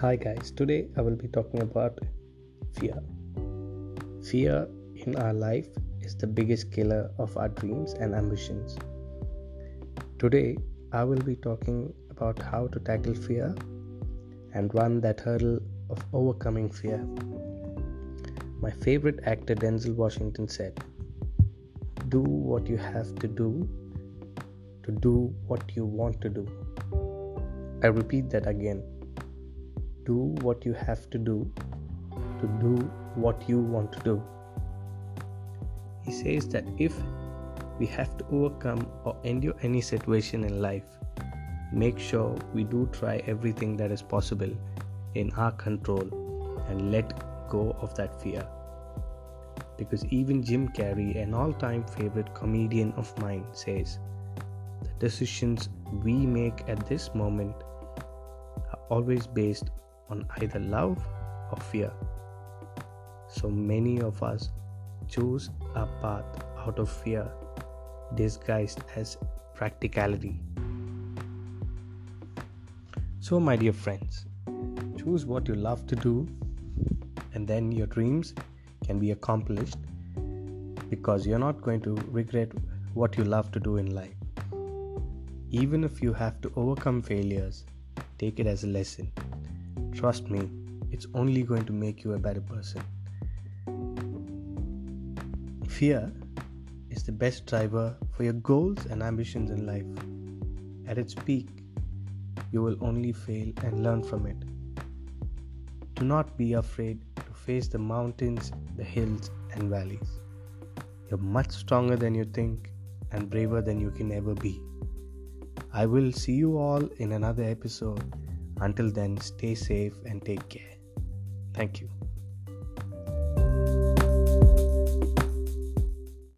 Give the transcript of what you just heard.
Hi, guys. Today I will be talking about fear. Fear in our life is the biggest killer of our dreams and ambitions. Today I will be talking about how to tackle fear and run that hurdle of overcoming fear. My favorite actor Denzel Washington said, Do what you have to do to do what you want to do. I repeat that again do what you have to do to do what you want to do. He says that if we have to overcome or endure any situation in life, make sure we do try everything that is possible in our control and let go of that fear. Because even Jim Carrey, an all time favorite comedian of mine, says the decisions we make at this moment are always based on either love or fear. So many of us choose a path out of fear disguised as practicality. So, my dear friends, choose what you love to do, and then your dreams can be accomplished because you're not going to regret what you love to do in life. Even if you have to overcome failures, take it as a lesson Trust me, it's only going to make you a better person. Fear is the best driver for your goals and ambitions in life. At its peak, you will only fail and learn from it. Do not be afraid to face the mountains, the hills, and valleys. You're much stronger than you think and braver than you can ever be. I will see you all in another episode until then, stay safe and take care. Thank you.